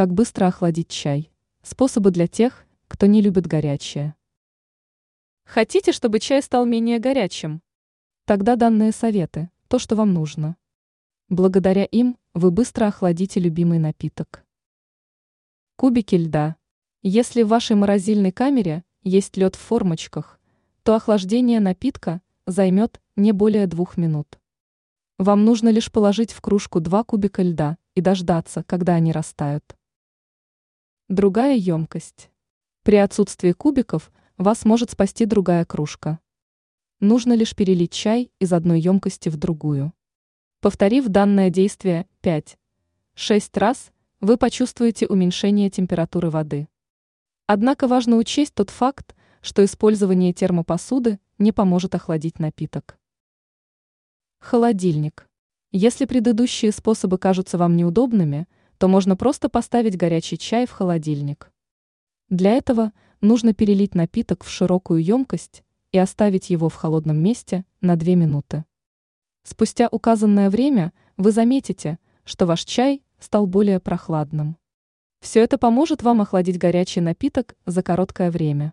Как быстро охладить чай? Способы для тех, кто не любит горячее. Хотите, чтобы чай стал менее горячим? Тогда данные советы – то, что вам нужно. Благодаря им вы быстро охладите любимый напиток. Кубики льда. Если в вашей морозильной камере есть лед в формочках, то охлаждение напитка займет не более двух минут. Вам нужно лишь положить в кружку два кубика льда и дождаться, когда они растают. Другая емкость. При отсутствии кубиков вас может спасти другая кружка. Нужно лишь перелить чай из одной емкости в другую. Повторив данное действие 5-6 раз, вы почувствуете уменьшение температуры воды. Однако важно учесть тот факт, что использование термопосуды не поможет охладить напиток. Холодильник. Если предыдущие способы кажутся вам неудобными – то можно просто поставить горячий чай в холодильник. Для этого нужно перелить напиток в широкую емкость и оставить его в холодном месте на 2 минуты. Спустя указанное время вы заметите, что ваш чай стал более прохладным. Все это поможет вам охладить горячий напиток за короткое время.